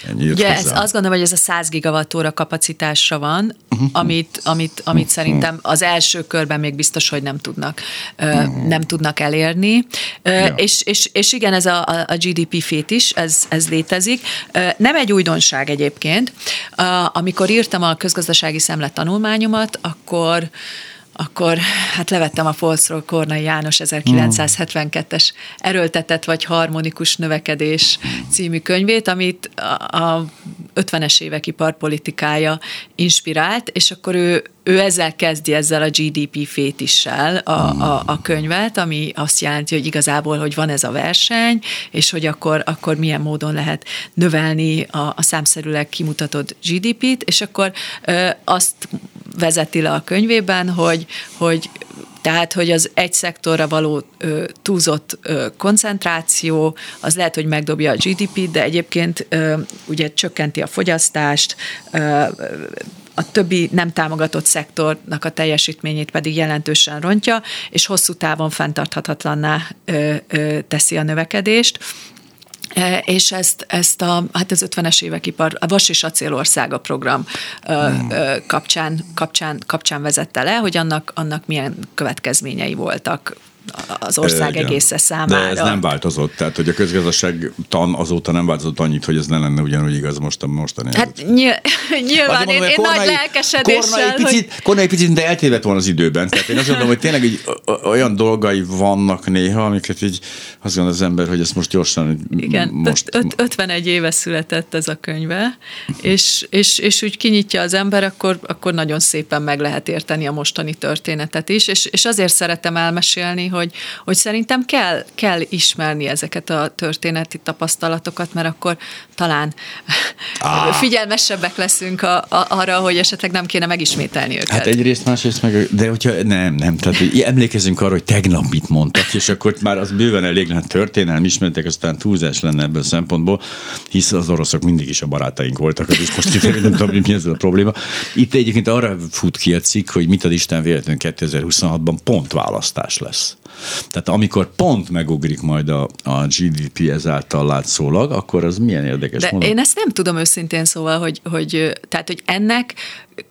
ennyi Ugye ez, azt gondolom, hogy ez a 100 gigawattóra kapacitásra van, uh-huh. amit, amit, amit uh-huh. szerintem az első körben még biztos, hogy nem tudnak, uh-huh. nem tudnak elérni. Ja. És, és, és igen, ez a, a GDP fét is, ez, ez létezik. Nem egy újdonság egyébként. Amikor írtam a közgazdasági szemlet tanulmányomat, akkor akkor hát levettem a polcról Kornai János 1972-es erőltetett vagy harmonikus növekedés című könyvét, amit a 50-es évek iparpolitikája inspirált, és akkor ő, ő ezzel kezdi ezzel a GDP fétissel a, a, a könyvet, ami azt jelenti, hogy igazából, hogy van ez a verseny, és hogy akkor, akkor milyen módon lehet növelni a, a számszerűleg kimutatott GDP-t, és akkor ö, azt vezeti le a könyvében, hogy, hogy tehát, hogy az egy szektorra való ö, túlzott ö, koncentráció, az lehet, hogy megdobja a GDP-t, de egyébként ö, ugye csökkenti a fogyasztást, ö, a többi nem támogatott szektornak a teljesítményét pedig jelentősen rontja, és hosszú távon fenntarthatatlanná ö, ö, teszi a növekedést. És ezt, ezt a, hát az 50-es évek ipar, a Vas és Acélországa program hmm. kapcsán, kapcsán, kapcsán vezette le, hogy annak, annak milyen következményei voltak az ország Igen. egésze számára. De ez nem változott, tehát hogy a közgazdaság tan azóta nem változott annyit, hogy ez ne lenne ugyanúgy igaz most a mostani. Hát nyilván, nyilván Azért én, mondom, én hogy nagy Kornai- lelkesedéssel, Kornai hogy... picit, Kornai picit, de eltévedt volna az időben. Tehát én azt gondolom, hogy tényleg így ö- ö- olyan dolgai vannak néha, amiket így azt gondol az ember, hogy ezt most gyorsan hogy Igen, most... öt, 51 éve született ez a könyve, és, és, és úgy kinyitja az ember, akkor, akkor nagyon szépen meg lehet érteni a mostani történetet is, és, és azért szeretem elmesélni, hogy, hogy szerintem kell, kell ismerni ezeket a történeti tapasztalatokat, mert akkor talán ah. figyelmesebbek leszünk a, a, arra, hogy esetleg nem kéne megismételni őket. Hát egyrészt, másrészt meg, de hogyha nem, nem, tehát emlékezünk arra, hogy tegnap mit mondtak, és akkor már az bőven elég lenne történelmi ismertek, aztán túlzás lenne ebből a szempontból, hisz az oroszok mindig is a barátaink voltak, az is most nem tudom, mi ez a probléma. Itt egyébként arra fut ki a cikk, hogy mit ad Isten véletlenül 2026-ban pont választás lesz. Tehát amikor pont megugrik majd a, a GDP ezáltal látszólag, akkor az milyen érdekes De módon. én ezt nem tudom őszintén szóval, hogy, hogy, tehát, hogy ennek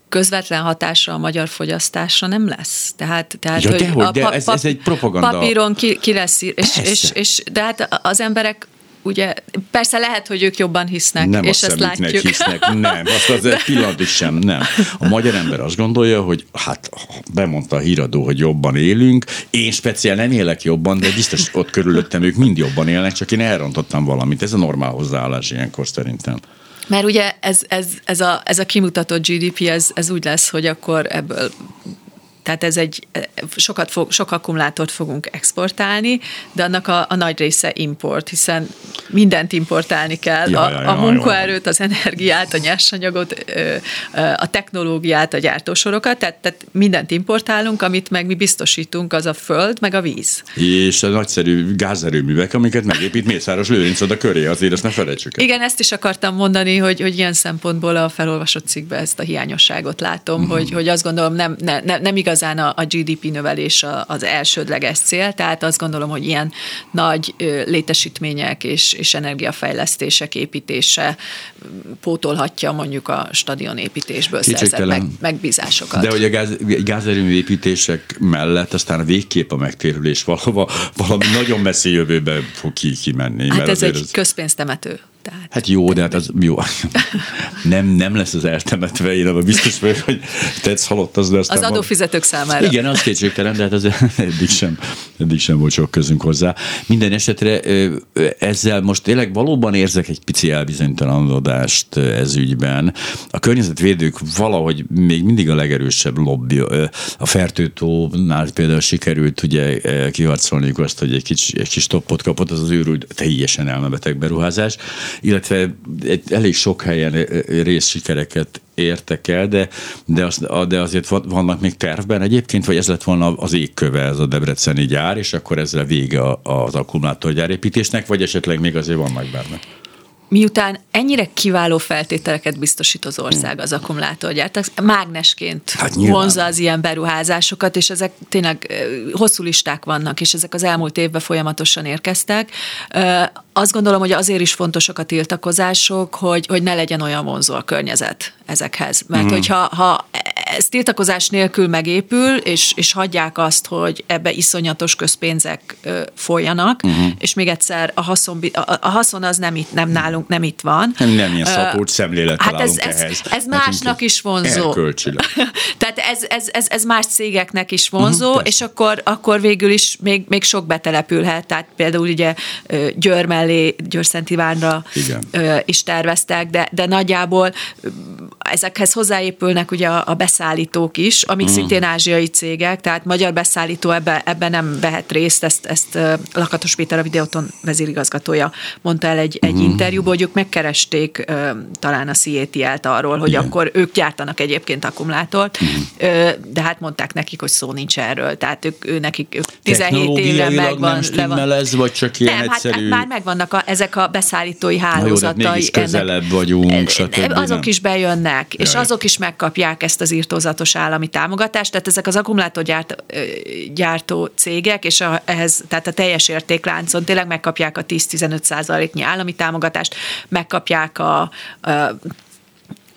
közvetlen hatása a magyar fogyasztásra nem lesz. Tehát, tehát Ja, hogy dehogy, a de ez- ez egy propaganda. Papíron ki, ki lesz, és, Persze. és, és, de hát az emberek ugye, persze lehet, hogy ők jobban hisznek, Nem és a ezt látjuk. hisznek, nem, azt az egy pillanatig sem, nem. A magyar ember azt gondolja, hogy hát bemondta a híradó, hogy jobban élünk, én speciál nem élek jobban, de biztos ott körülöttem ők mind jobban élnek, csak én elrontottam valamit. Ez a normál hozzáállás ilyenkor szerintem. Mert ugye ez, ez, ez, a, ez a kimutatott GDP, ez, ez úgy lesz, hogy akkor ebből tehát ez egy, sokat fog, sok akkumulátort fogunk exportálni, de annak a, a nagy része import, hiszen mindent importálni kell, Ja, a, ja, a ja, munkaerőt, az energiát, a nyersanyagot, a technológiát, a gyártósorokat, tehát, tehát mindent importálunk, amit meg mi biztosítunk, az a föld, meg a víz. És a nagyszerű gázerőművek, amiket megépít Mészáros Lőrinc oda köré, azért ezt ne felejtsük el. Igen, ezt is akartam mondani, hogy, hogy ilyen szempontból a felolvasott cikkben ezt a hiányosságot látom, mm. hogy, hogy azt gondolom nem, ne, ne, nem igazán a, a GDP növelés a- az elsődleges cél, tehát azt gondolom, hogy ilyen nagy létesítmények és, és energiafejlesztések építése pótolhatja mondjuk a stadion építésből szerzett meg, megbízásokat. De hogy a gáz, gázerőmű építések mellett aztán a végképp a megtérülés valahova, valami nagyon messzi jövőbe fog ki, kimenni. hát ez egy az- közpénztemető. Tehát. Hát jó, de hát az jó. Nem, nem lesz az eltemetve, én abban biztos vagyok, hogy tetsz halott az, de aztán... Az adófizetők számára. Igen, az kétségtelen, de hát az eddig sem, eddig sem volt sok közünk hozzá. Minden esetre ezzel most tényleg valóban érzek egy pici elbizonytalanodást ez ügyben. A környezetvédők valahogy még mindig a legerősebb lobby. A Fertőtónál például sikerült ugye kiharcolniuk azt, hogy egy kis, egy kis toppot kapott, az az őrült teljesen elmebeteg beruházás, illetve egy, elég sok helyen részsikereket értek el, de, de, az, de azért va- vannak még tervben egyébként, vagy ez lett volna az égköve, ez a debreceni gyár, és akkor ezzel vége az akkumulátorgyár építésnek, vagy esetleg még azért vannak benne. Miután ennyire kiváló feltételeket biztosít az ország az akkumulátorgyártás, mágnesként Hát nyilván. vonza az ilyen beruházásokat, és ezek tényleg hosszú listák vannak, és ezek az elmúlt évben folyamatosan érkeztek. Azt gondolom, hogy azért is fontosak a tiltakozások, hogy, hogy ne legyen olyan vonzó a környezet ezekhez. Mert mm. hogyha ha ez tiltakozás nélkül megépül, és, és hagyják azt, hogy ebbe iszonyatos közpénzek ö, folyjanak, uh-huh. és még egyszer a haszon, a, a haszon az nem itt, nem nálunk, nem itt van. Nem, nem ilyen szapult szemlélettel Hát ez, ez, ehhez. ez másnak is vonzó. Tehát ez, ez, ez, ez más cégeknek is vonzó, uh-huh, persze. és akkor, akkor végül is még, még sok betelepülhet. Tehát például ugye Győr mellé, Győr-Szent Ivánra Igen. is terveztek, de, de nagyjából ezekhez hozzáépülnek ugye a, a beszállítók is, amik uh-huh. szintén ázsiai cégek, tehát magyar beszállító ebbe, ebbe nem vehet részt, ezt, ezt Lakatos Péter, a Videoton vezérigazgatója mondta el egy, egy uh-huh. interjúban, hogy ők megkeresték talán a CATL-t arról, hogy Igen. akkor ők gyártanak egyébként akkumulátort, ö, de hát mondták nekik, hogy szó nincs erről, tehát ők, ő nekik ők 17 éve Technológiailag megvan. nem stimmel ez, vagy csak ilyen nem, hát, egyszerű... hát már megvannak a, ezek a beszállítói Na jó, de hát hálózatai. mégis közelebb vagyunk, stb. Azok nem? is bejönnek, és Jaj. azok is megkapják ezt az írtózatos állami támogatást, tehát ezek az akkumulátorgyártó gyártó cégek, és a, ehhez, tehát a teljes értékláncon tényleg megkapják a 10-15 százaléknyi állami támogatást, megkapják a, a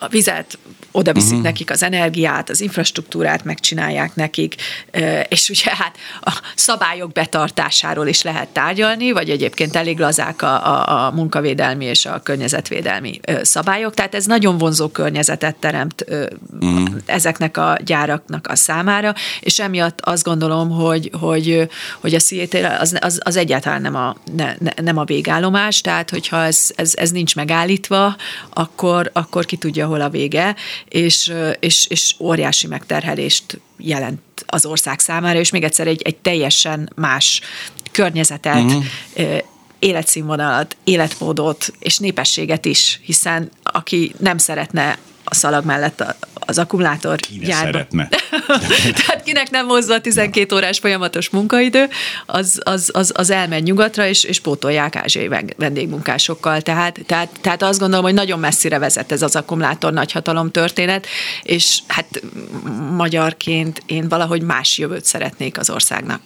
a vizet, oda viszik uh-huh. nekik az energiát, az infrastruktúrát megcsinálják nekik, és ugye hát a szabályok betartásáról is lehet tárgyalni, vagy egyébként elég lazák a, a, a munkavédelmi és a környezetvédelmi szabályok, tehát ez nagyon vonzó környezetet teremt uh-huh. ezeknek a gyáraknak a számára, és emiatt azt gondolom, hogy, hogy, hogy a CIT az, az, az egyáltalán nem a, ne, nem a végállomás, tehát hogyha ez, ez, ez nincs megállítva, akkor, akkor ki tudja, hol a vége, és, és, és óriási megterhelést jelent az ország számára, és még egyszer egy, egy teljesen más környezetet, uh-huh. életszínvonalat, életmódot és népességet is, hiszen aki nem szeretne a szalag mellett a- az akkumulátor Ki ne gyárba. szeretne? Tehát kinek nem hozza a 12 órás folyamatos munkaidő, az, az, az, az elmegy nyugatra, és, és pótolják ázsiai vendégmunkásokkal. Tehát, tehát, tehát azt gondolom, hogy nagyon messzire vezet ez az akkumulátor nagyhatalom történet, és hát magyarként én valahogy más jövőt szeretnék az országnak.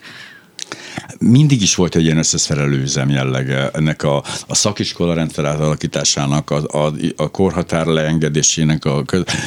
Mindig is volt egy ilyen összeszerelő üzem jellege ennek a, a szakiskola rendszer átalakításának, a, a, a korhatár leengedésének, a,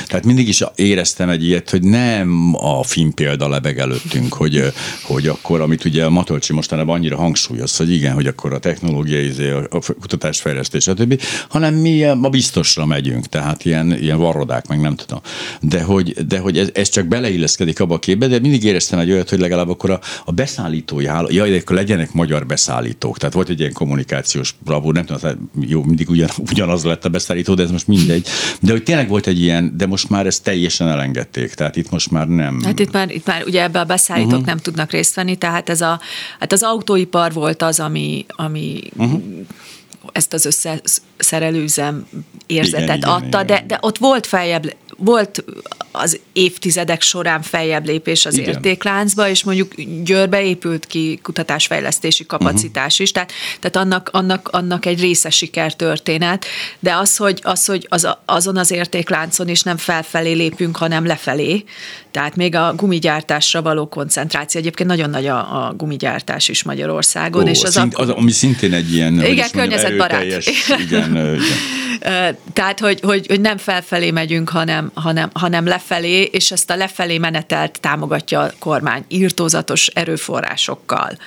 tehát mindig is éreztem egy ilyet, hogy nem a film példa lebeg előttünk, hogy, hogy akkor, amit ugye a Matolcsi mostanában annyira hangsúlyoz, hogy igen, hogy akkor a technológiai, izé, a kutatásfejlesztés, stb., hanem mi a biztosra megyünk, tehát ilyen, ilyen varrodák, meg nem tudom. De hogy, de hogy ez, ez csak beleilleszkedik abba a képbe, de mindig éreztem egy olyat, hogy legalább akkor a, a beszállítói háló, jaj, akkor legyenek magyar beszállítók. Tehát volt egy ilyen kommunikációs bravúr, nem tudom, jó, mindig ugyan, ugyanaz lett a beszállító, de ez most mindegy. De hogy tényleg volt egy ilyen, de most már ezt teljesen elengedték. Tehát itt most már nem. Hát itt már, itt már ugye ebbe a beszállítók uh-huh. nem tudnak részt venni, tehát ez a, hát az autóipar volt az, ami, ami uh-huh ezt az összeszerelőzem érzetet igen, adta, igen, de, igen. de ott volt feljebb, volt az évtizedek során feljebb lépés az igen. értékláncba, és mondjuk Győrbe épült ki kutatásfejlesztési kapacitás uh-huh. is, tehát, tehát annak, annak, annak egy része sikertörténet, de az, hogy, az, hogy az, azon az értékláncon is nem felfelé lépünk, hanem lefelé, tehát még a gumigyártásra való koncentráció, egyébként nagyon nagy a, a gumigyártás is Magyarországon. Ó, és az, szint, az, ami szintén egy ilyen igen, környezetbarát. igen, igen. Tehát, hogy, hogy, hogy nem felfelé megyünk, hanem, hanem, hanem lefelé, és ezt a lefelé menetelt támogatja a kormány írtózatos erőforrásokkal.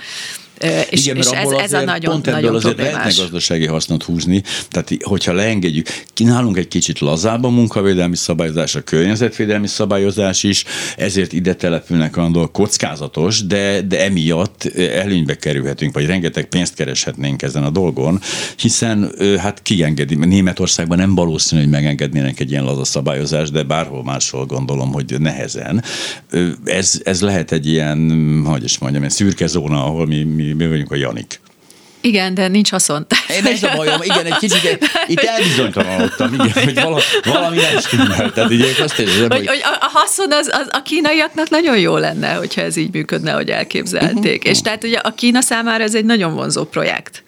És, Igen, és ez, ez a nagyon, pont ebből nagyon azért lehetne gazdasági hasznot húzni, tehát hogyha leengedjük, kínálunk egy kicsit lazább a munkavédelmi szabályozás, a környezetvédelmi szabályozás is, ezért ide települnek dolgok kockázatos, de, de emiatt előnybe kerülhetünk, vagy rengeteg pénzt kereshetnénk ezen a dolgon, hiszen hát kiengedi, Németországban nem valószínű, hogy megengednének egy ilyen laza szabályozást, de bárhol máshol gondolom, hogy nehezen. Ez, ez lehet egy ilyen, hogy is mondjam, egy szürke zóna, ahol mi, mi mi vagyunk a Janik. Igen, de nincs haszon. Én ez a bajom, igen, egy kicsit itt elbizonytalanodtam, igen, hogy valami, valami nem stimmel. Tehát így azt érzem, hogy, hogy, a, a haszon az, az, a kínaiaknak nagyon jó lenne, hogyha ez így működne, hogy elképzelték. Uh-huh. És tehát ugye a Kína számára ez egy nagyon vonzó projekt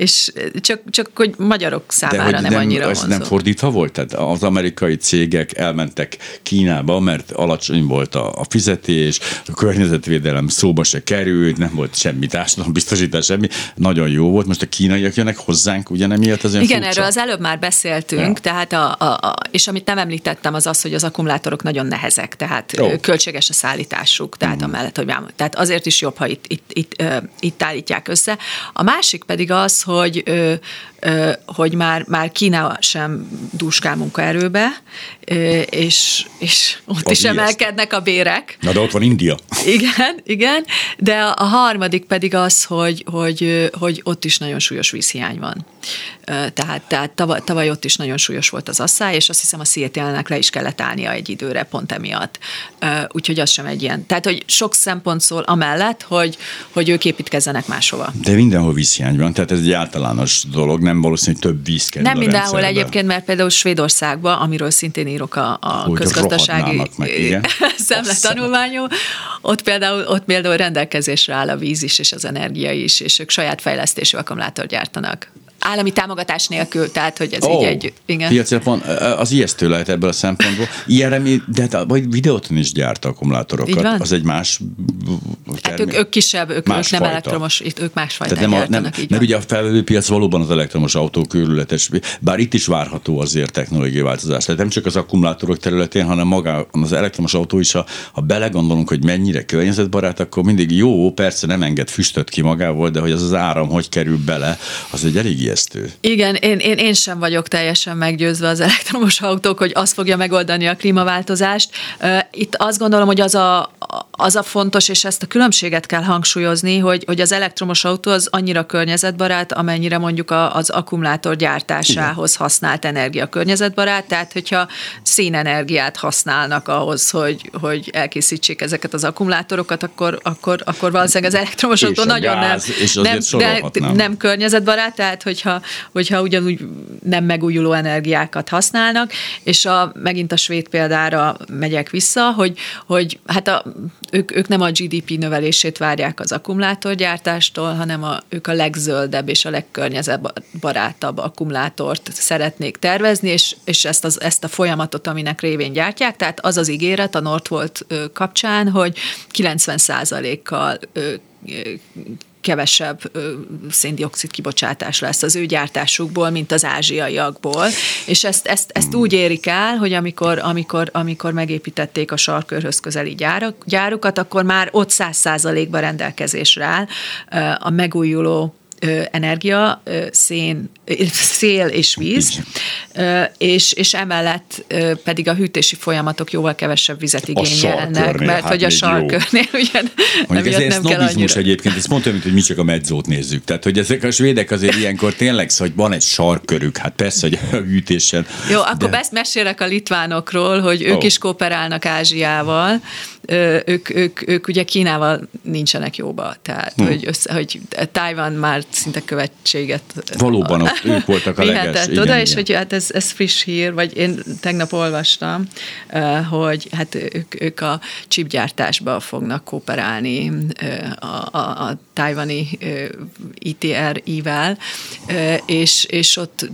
és csak, csak hogy magyarok számára nem, nem annyira ez nem fordítva volt? Tehát az amerikai cégek elmentek Kínába, mert alacsony volt a, a fizetés, a környezetvédelem szóba se került, nem volt semmi biztosítás, semmi. Nagyon jó volt. Most a kínaiak jönnek hozzánk, ugye nem ilyet az Igen, furcsa? erről az előbb már beszéltünk, ja. tehát a, a, a, és amit nem említettem, az az, hogy az akkumulátorok nagyon nehezek, tehát jó. költséges a szállításuk, tehát mm. amellett, hogy tehát azért is jobb, ha itt, itt, itt, itt állítják össze. A másik pedig az, hogy, hogy már, már Kína sem dúskál munkaerőbe, és, és ott Az is emelkednek a bérek. Na de ott van India. Igen, igen, de a harmadik pedig az, hogy, hogy, hogy ott is nagyon súlyos vízhiány van. Tehát, tehát tavaly, tavaly ott is nagyon súlyos volt az asszály, és azt hiszem a Seattle-nek le is kellett állnia egy időre pont emiatt. Úgyhogy az sem egy ilyen. Tehát, hogy sok szempont szól amellett, hogy, hogy ők építkezzenek máshova. De mindenhol vízhiány van, tehát ez egy általános dolog, nem valószínű, hogy több víz kell Nem a mindenhol rendszerbe. egyébként, mert például Svédországban, amiről szintén írok a, a közgazdasági szemletanulmányom, ott például, ott például rendelkezésre áll a víz is, és az energia is, és ők saját fejlesztésű akkumulátor gyártanak állami támogatás nélkül, tehát hogy ez oh, így egy... Igen. Piaci van, az ijesztő lehet ebből a szempontból. Ilyenre mi, de hát, vagy videóton is gyárt akkumulátorokat. Az egy más Hát ők, ők kisebb, ők, más ők nem fajta. elektromos, ők másfajta Tehát nem, a, nem, így Mert ugye a felvevő piac valóban az elektromos autó körületes, bár itt is várható azért technológiai változás. Tehát nem csak az akkumulátorok területén, hanem maga az elektromos autó is, ha, ha belegondolunk, hogy mennyire környezetbarát, akkor mindig jó, persze nem enged füstöt ki magával, de hogy az az áram hogy kerül bele, az egy elég ijesztő. Igen, én, én, én sem vagyok teljesen meggyőzve az elektromos autók, hogy az fogja megoldani a klímaváltozást. Itt azt gondolom, hogy az a, az a fontos, és ezt a különbséget kell hangsúlyozni, hogy, hogy az elektromos autó az annyira környezetbarát, amennyire mondjuk a, az akkumulátor gyártásához használt energia környezetbarát, tehát hogyha szénenergiát használnak ahhoz, hogy, hogy elkészítsék ezeket az akkumulátorokat, akkor, akkor, akkor valószínűleg az elektromos autó nagyon gáz, nem, és nem, de, nem környezetbarát, tehát hogyha, hogyha ugyanúgy nem megújuló energiákat használnak, és a, megint a svéd példára megyek vissza, hogy, hogy hát a ők, ők nem a GDP növelését várják az akkumulátorgyártástól, hanem a, ők a legzöldebb és a legkörnyezetbarátabb akkumulátort szeretnék tervezni, és, és ezt, az, ezt a folyamatot, aminek révén gyártják, tehát az az ígéret a Northvolt kapcsán, hogy 90%-kal kevesebb széndiokszid kibocsátás lesz az ő gyártásukból, mint az ázsiaiakból. És ezt, ezt, ezt úgy érik el, hogy amikor, amikor, amikor megépítették a sarkörhöz közeli gyárak, gyárukat, akkor már ott száz százalékban rendelkezésre áll a megújuló energia, szén, szél és víz, és, és emellett pedig a hűtési folyamatok jóval kevesebb vizet igényelnek, mert hát hogy a sarkörnél ugye Mondjuk ez nem kell annyira. egyébként, ezt mondtam, mint hogy mi csak a medzót nézzük. Tehát, hogy ezek a svédek azért ilyenkor tényleg, szóval, hogy van egy sarkörük, hát persze, hogy a hűtésen. Jó, akkor de... ezt mesélek a litvánokról, hogy ők oh. is kooperálnak Ázsiával, ők, ők, ők ugye Kínával nincsenek jóba, tehát hmm. hogy, össze, hogy Tájvan már szinte követséget Valóban ott ők voltak a leges. Igen, oda, igen. és hogy hát ez, ez friss hír, vagy én tegnap olvastam, hogy hát ők, ők a chipgyártásba fognak kooperálni a, a, a tájvani ITR-ivel, és, és ott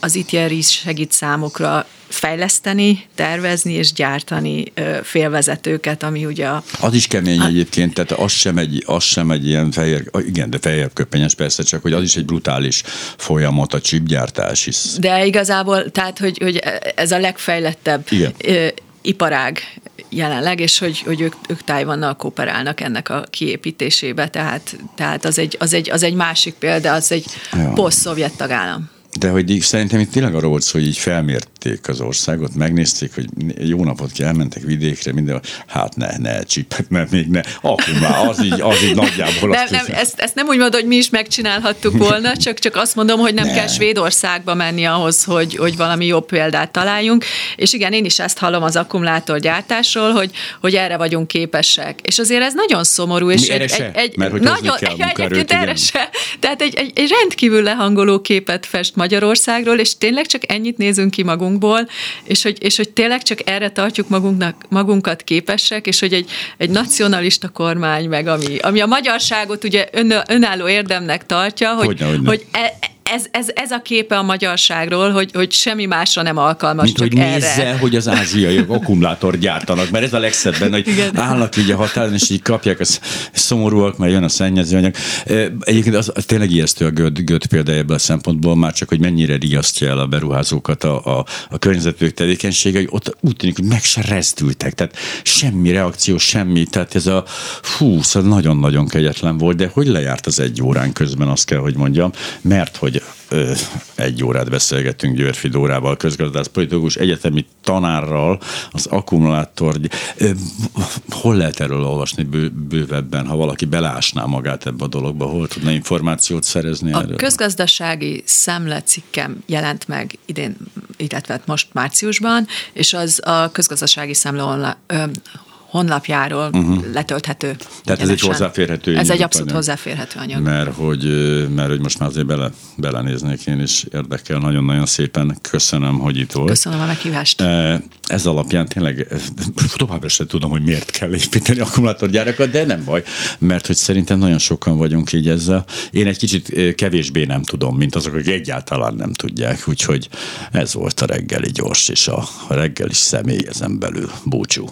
az ITR is segít számukra fejleszteni, tervezni és gyártani félvezetőket, ami ugye a... Az is kemény a, egyébként, tehát az sem egy, az sem egy ilyen fehér, igen, de fehér köpenyes persze, csak hogy az is egy brutális folyamat a chipgyártás is. De igazából, tehát, hogy, hogy ez a legfejlettebb igen. iparág jelenleg, és hogy, hogy ők, ők Tájvannal kooperálnak ennek a kiépítésébe, tehát, tehát az, egy, az, egy, az egy másik példa, az egy ja. poszt-szovjet tagállam. De hogy így, szerintem itt tényleg arról volt szó, hogy így felmérték az országot, megnézték, hogy jó napot ki, elmentek vidékre, minden, hát ne, ne, csipet, mert még ne, akkor már az így, az így nagyjából. Nem, nem, ezt, ezt, nem úgy mondom, hogy mi is megcsinálhattuk volna, csak, csak azt mondom, hogy nem ne. kell Svédországba menni ahhoz, hogy, hogy valami jobb példát találjunk. És igen, én is ezt hallom az akkumulátorgyártásról, hogy, hogy erre vagyunk képesek. És azért ez nagyon szomorú. És mi egy, se? egy, egy, mert hogy nagyon, kell egyébként erre se. Tehát egy, egy, egy rendkívül lehangoló képet fest Magyarországról, és tényleg csak ennyit nézünk ki magunkból, és hogy, és hogy tényleg csak erre tartjuk magunknak, magunkat képesek, és hogy egy, egy nacionalista kormány meg, ami, ami a magyarságot ugye ön, önálló érdemnek tartja, hogy, hogyne, hogyne. hogy e, ez, ez, ez a képe a magyarságról, hogy, hogy semmi másra nem alkalmas, Mint csak hogy erre. nézze, hogy az ázsiaiak akkumulátor gyártanak, mert ez a legszebben, hogy Igen. állnak így a határon, és így kapják, az szomorúak, mert jön a szennyezőanyag. Egyébként az, az tényleg ijesztő a göd, göd példája ebből a szempontból, már csak, hogy mennyire riasztja el a beruházókat a, a, a környezetők tevékenysége, hogy ott úgy tűnik, hogy meg se rezdültek, tehát semmi reakció, semmi, tehát ez a fú, szóval nagyon-nagyon kegyetlen volt, de hogy lejárt az egy órán közben, azt kell, hogy mondjam, mert hogy ö, egy órát beszélgettünk Györfi Dórával, közgazdászpolitikus egyetemi tanárral, az akkumulátor. Ö, hol lehet erről olvasni bő, bővebben, ha valaki belásná magát ebbe a dologba, hol tudna információt szerezni a erről? közgazdasági szemlecikkem jelent meg idén, illetve most márciusban, és az a közgazdasági szemle honlapjáról uh-huh. letölthető. Tehát ez egy hozzáférhető Ez egy abszolút anyag. hozzáférhető anyag. Mert hogy, mert hogy most már azért bele, belenéznék én is érdekel. Nagyon-nagyon szépen köszönöm, hogy itt volt. Köszönöm a meghívást. Ez alapján tényleg továbbra sem tudom, hogy miért kell építeni akkumulátorgyárakat, de nem baj, mert hogy szerintem nagyon sokan vagyunk így ezzel. Én egy kicsit kevésbé nem tudom, mint azok, akik egyáltalán nem tudják, úgyhogy ez volt a reggeli gyors és a reggeli személy ezen belül. Búcsú.